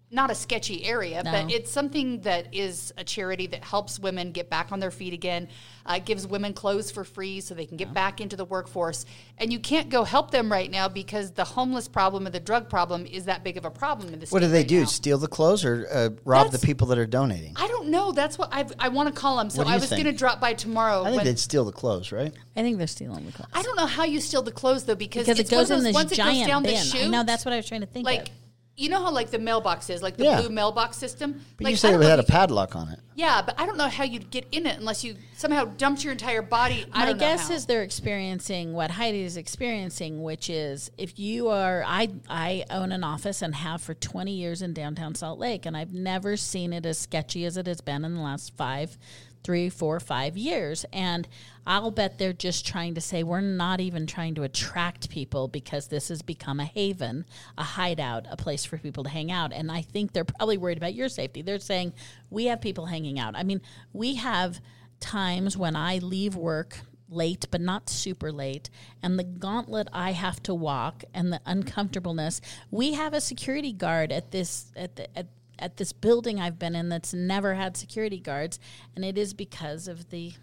not a sketchy area, but it's something that is a charity that helps women get back on their feet again, uh, gives women clothes for free so they can get back into the workforce. And you can't go help them right now because the homeless problem and the drug problem is that big of a problem in this. What do they do? Steal the clothes or uh, rob the people that are donating? I don't know. That's what I've, I want to call them. So I was going to drop by tomorrow. I think when- they'd steal the clothes, right? I think they're stealing the clothes. I don't know how you steal the clothes though because, because it it's one goes of in this once it goes giant down bin. the I know that's what I was trying to think like of. You know how like the mailbox is, like the Yeah. blue mailbox system. But like, you I said don't it know had a if you- padlock on it. Yeah, but I don't know how you'd get in it unless you somehow dumped your entire body. I My don't know guess how. is they're experiencing what Heidi is experiencing, which is if you are, I I own an office and have for 20 years in downtown Salt Lake, and I've never seen it as sketchy as it has been in the last five, three, four, five years. And I'll bet they're just trying to say we're not even trying to attract people because this has become a haven, a hideout, a place for people to hang out. And I think they're probably worried about your safety. They're saying we have people hanging out. I mean, we have times when I leave work late, but not super late, and the gauntlet I have to walk and the uncomfortableness. We have a security guard at this at the at, at this building I've been in that's never had security guards, and it is because of the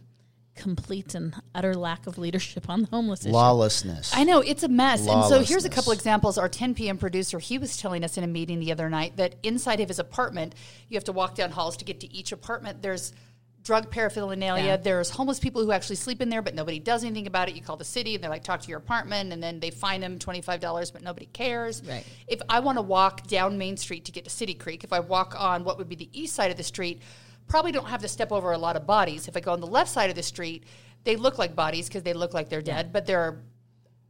complete and utter lack of leadership on the homeless issue. Lawlessness. I know it's a mess. And so here's a couple examples. Our 10 p.m. producer, he was telling us in a meeting the other night that inside of his apartment, you have to walk down halls to get to each apartment. There's drug paraphernalia. Yeah. There's homeless people who actually sleep in there, but nobody does anything about it. You call the city and they're like, talk to your apartment, and then they fine them $25, but nobody cares. Right. If I want to walk down Main Street to get to City Creek, if I walk on what would be the east side of the street, probably don't have to step over a lot of bodies. If I go on the left side of the street, they look like bodies because they look like they're dead, but they're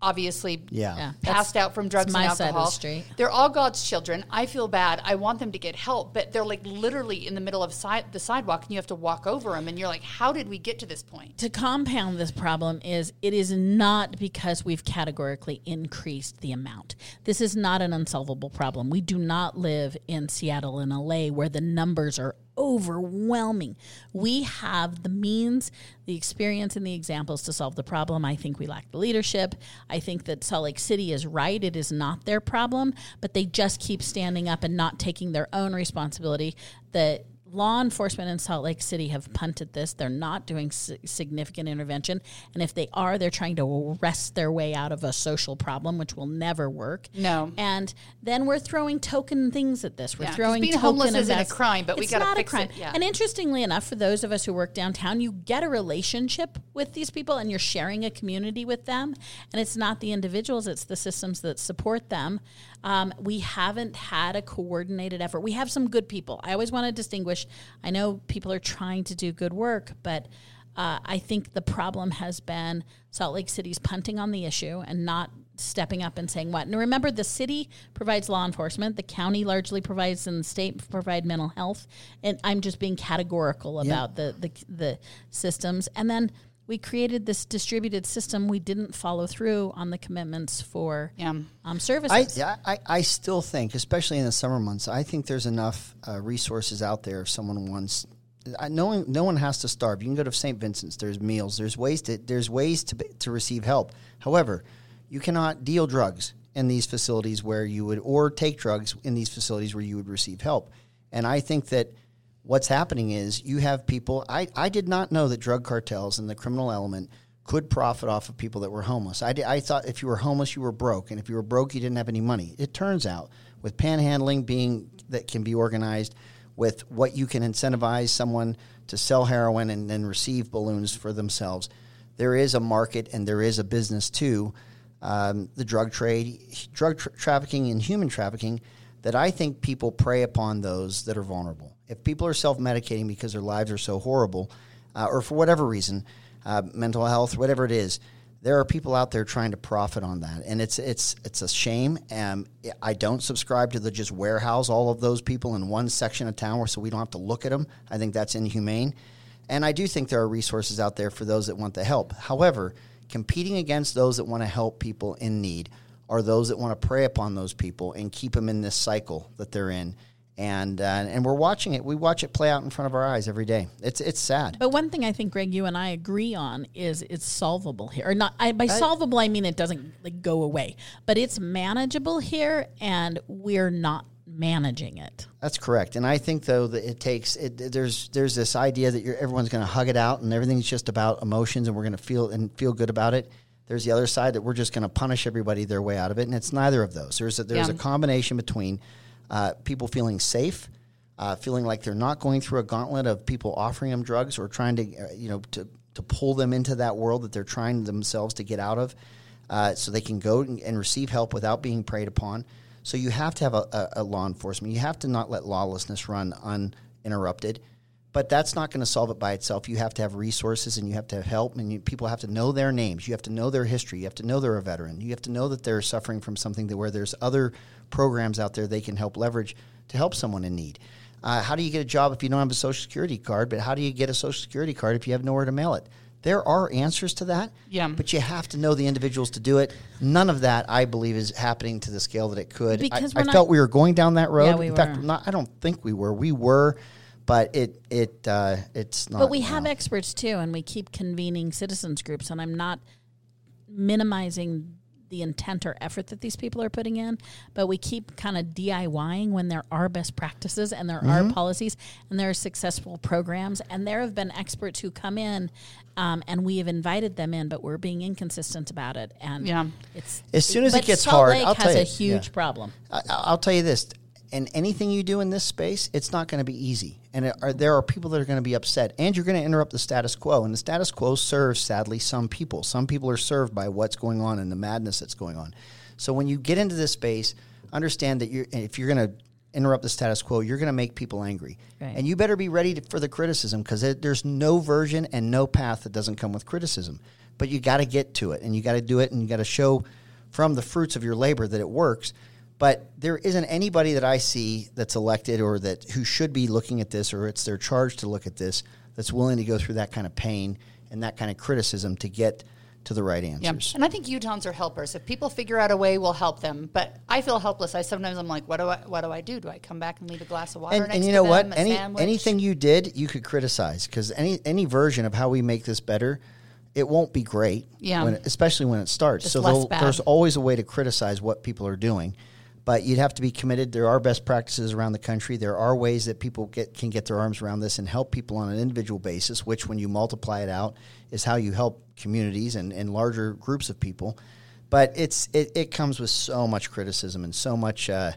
obviously Yeah. Yeah. passed That's- out from drugs that's and my side of the alcohol. street. They're all God's children. I feel bad. I want them to get help, but they're like literally in the middle of si- the sidewalk, and you have to walk over them. And you're like, how did we get to this point? to compound this problem is it is not because we've categorically increased the amount. This is not an unsolvable problem. We do not live in Seattle and LA where the numbers are overwhelming. We have the means, the experience, and the examples to solve the problem. I think we lack the leadership. I think that Salt Lake City is right. It is not their problem, but they just keep standing up and not taking their own responsibility. The law enforcement in Salt Lake City have punted this. They're not doing si- significant intervention. And if they are, they're trying to wrest their way out of a social problem, which will never work. No. And then we're throwing token things at this. We're Yeah, throwing being token homeless isn't a crime, but we gotta not fix a crime. it, yeah. And interestingly enough, for those of us who work downtown, you get a relationship with these people and you're sharing a community with them. And it's not the individuals, it's the systems that support them. Um, we haven't had a coordinated effort. We have some good people. I always want to distinguish. I know people are trying to do good work, but uh, I think the problem has been Salt Lake City's punting on the issue and not stepping up and saying what. And remember, the city provides law enforcement, the county largely provides, and the state provide mental health. And I'm just being categorical about the, the the systems. And then we created this distributed system. We didn't follow through on the commitments for Yeah. um, services. I, I, I still think, especially in the summer months, I think there's enough uh, resources out there if someone wants. I, no, one, no one has to starve. You can go to St. Vincent's. There's meals. There's ways to there's ways to to receive help. However, you cannot deal drugs in these facilities where you would, or take drugs in these facilities where you would receive help. And I think that what's happening is you have people. I, I did not know that drug cartels and the criminal element could profit off of people that were homeless. I, did, I thought if you were homeless, you were broke, and if you were broke, you didn't have any money. It turns out with panhandling being that can be organized, with what you can incentivize someone to sell heroin and then receive balloons for themselves, there is a market and there is a business too. Um, the drug trade, drug tra- trafficking, and human trafficking that I think people prey upon those that are vulnerable. If people are self medicating because their lives are so horrible, uh, or for whatever reason, uh, mental health, whatever it is, there are people out there trying to profit on that, and it's it's it's a shame. Um, I don't subscribe to the just warehouse all of those people in one section of town, so we don't have to look at them. I think that's inhumane, and I do think there are resources out there for those that want the help. However, competing against those that want to help people in need are those that want to prey upon those people and keep them in this cycle that they're in. And uh, and we're watching it. We watch it play out in front of our eyes every day. It's it's sad. But one thing I think, Greg, you and I agree on is it's solvable here. Or not I, by solvable, I mean it doesn't like go away, but it's manageable here, and we're not managing it. That's correct, and I think though that it takes it. There's there's this idea that you're, everyone's going to hug it out, and everything's just about emotions, and we're going to feel and feel good about it. There's the other side that we're just going to punish everybody their way out of it, and it's neither of those. There's a, there's Yeah. a combination between uh, people feeling safe, uh, feeling like they're not going through a gauntlet of people offering them drugs or trying to uh, you know to to pull them into that world that they're trying themselves to get out of, uh, so they can go and, receive help without being preyed upon. So you have to have a, a, a law enforcement. You have to not let lawlessness run uninterrupted. But that's not going to solve it by itself. You have to have resources and you have to have help, and you, people have to know their names. You have to know their history. You have to know they're a veteran. You have to know that they're suffering from something that where there's other programs out there they can help leverage to help someone in need. Uh, how do you get a job if you don't have a social security card? But how do you get a social security card if you have nowhere to mail it? There are answers to that. Yeah. But you have to know the individuals to do it. None of that, I believe, is happening to the scale that it could. Because I, I felt we were going down that road. Yeah, we in fact, were. not, I don't think we were. We were, but it it uh, it's not. But we have now. experts too, and we keep convening citizens groups. And I'm not minimizing the intent or effort that these people are putting in, but we keep kind of DIYing when there are best practices and there Mm-hmm. are policies and there are successful programs. And there have been experts who come in, um, and we have invited them in, but we're being inconsistent about it. And Yeah. it's As soon as it but gets Salt hard, Lake I'll has tell a huge yeah. problem. I, I'll tell you this: and anything you do in this space, it's not going to be easy. And it are, there are people that are going to be upset, and you're going to interrupt the status quo. And the status quo serves, sadly, some people. Some people are served by what's going on and the madness that's going on. So when you get into this space, understand that you're, if you're going to interrupt the status quo, you're going to make people angry, Right. and you better be ready to, for the criticism because there's no version and no path that doesn't come with criticism. But you got to get to it, and you got to do it, and you got to show from the fruits of your labor that it works. But there isn't anybody that I see that's elected or that who should be looking at this or it's their charge to look at this that's willing to go through that kind of pain and that kind of criticism to get to the right answers. And I think Utahns are helpers. If people figure out a way, we'll help them. But I feel helpless. I sometimes I'm like, what do I what do I do? Do I come back and leave a glass of water And, next and you know them, what? Any sandwich? anything you did, you could criticize because any any version of how we make this better, it won't be great. Yeah. When, especially when it starts. Just so there's always a way to criticize what people are doing, but you'd have to be committed. There are best practices around the country. There are ways that people get can get their arms around this and help people on an individual basis. Which, when you multiply it out, is how you help communities and, and larger groups of people. But it's it, it comes with so much criticism and so much. Uh,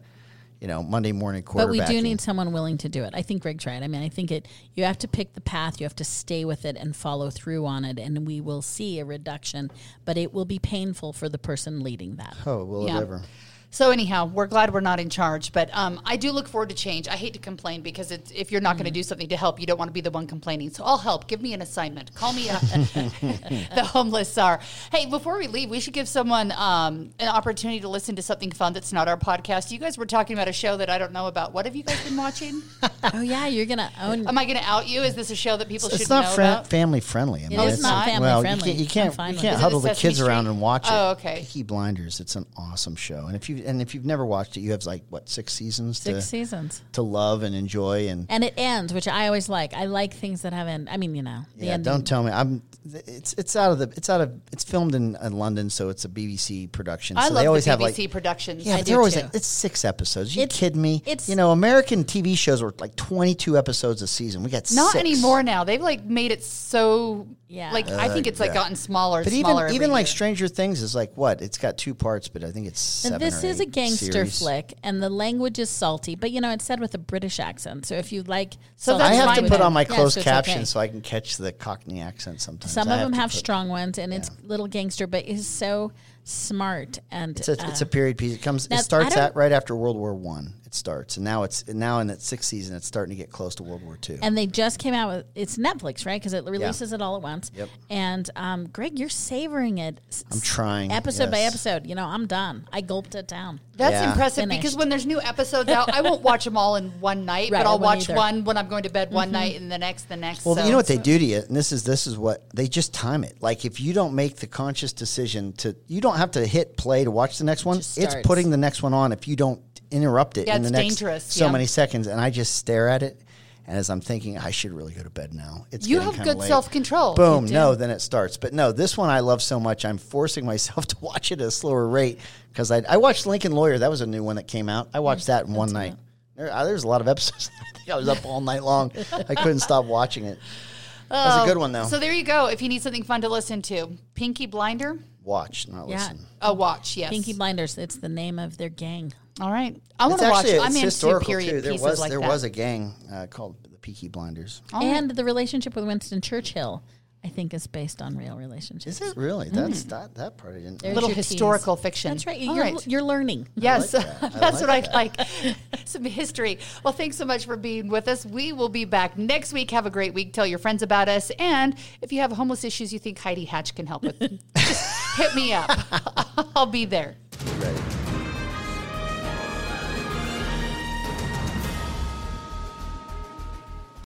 you know, Monday morning quarterbacking. But we do need someone willing to do it. I think Greg's tried. I mean, I think it. You have to pick the path. You have to stay with it and follow through on it, and we will see a reduction. But it will be painful for the person leading that. Oh, will Yeah. it ever? So anyhow, we're glad we're not in charge, but um, I do look forward to change. I hate to complain because it's, if you're not Mm-hmm. going to do something to help, you don't want to be the one complaining. So I'll help. Give me an assignment. Call me up. [laughs] the homeless czar. Hey, before we leave, we should give someone um, an opportunity to listen to something fun that's not our podcast. You guys were talking about a show that I don't know about. What have you guys been watching? [laughs] oh yeah, you're gonna own. Am I going to out you? Is this a show that people It's should not know fri- about? family friendly. I mean, is it's not family well, friendly. You can't, you can't, you can't huddle the kids Sesame around and watch it. Oh, okay. Peaky Blinders. It's an awesome show, and if you and if you've never watched it, you have like what six seasons Six to seasons. to love and enjoy. And And it ends, which I always like. I like things that have end. I mean, you know, the yeah, ending. don't tell me. I'm. It's it's out of the. It's out of. It's filmed in, in London, so it's a BBC production. I so love they always the have BBC like. productions. Yeah, but do they're always too. like it's six episodes. You It's- kidding me? it's- you know, American TV shows were like twenty two episodes a season. We got Not six. anymore now. They've like made it so. Yeah. Like I think it's like gotten smaller. But smaller even every even like. Stranger Things is like what? It's got two parts, but I think it's seven. And this or is a gangster series. flick, and the language is salty, but you know it's said with a British accent. So if you like, So salty I have to put on my Yeah, closed so it's captions okay. so I can catch the Cockney accent sometimes. Some I of them to have put- strong ones, and it's little gangster, but it's so smart and It's a, it's a uh, period piece. It comes. now, It starts at right after World War One. It starts, and now it's now in its sixth season. It's starting to get close to World War Two. and they just came out with it's Netflix, right? Because it releases it all at once. Yep. And um, Greg, you're savoring it. I'm trying, episode by episode. You know, I'm done. I gulped it down. That's Yeah. impressive Finished. because when there's new episodes out, I won't watch them all in one [laughs] night, Right, but I I'll watch either. one when I'm going to bed one mm-hmm. night and the next, the next. Well, so- you know what they do to you, and this is this is what they just time it. Like if you don't make the conscious decision to, you don't have to hit play to watch the next one. Just It's putting the next one on. If you don't interrupt it Yeah, in the next dangerous, so yeah. many seconds, and I just stare at it, and as I'm thinking, I should really go to bed now. It's You have good self-control. Boom, no, then it starts. But no, this one I love so much. I'm forcing myself [laughs] to watch it at a slower rate because I, I watched Lincoln Lawyer. That was a new one that came out. I watched that in one night. There, uh, there's a lot of episodes. [laughs] I think I was up all night long. I couldn't stop watching it. That was a good one though. So there you go. If you need something fun to listen to, Pinky Blinder, watch, not Yeah. listen. a watch. Yes. Pinky Blinders. It's the name of their gang. All right. I want to watch. actually I'm it's into historical period too. There pieces was like there that. was a gang uh, called the Peaky Blinders. All right. and the relationship with Winston Churchill I think is based on real relationships. Is it really? That's that that part I didn't. There's Little your tease. historical fiction. That's right. All You're, right. you're learning. Yes, like that. [laughs] That's like what I like. [laughs] Some history. Well, thanks so much for being with us. We will be back next week. Have a great week. Tell your friends about us. And if you have homeless issues you think Heidi Hatch can help with, just [laughs] hit me up. [laughs] I'll be there. Ready.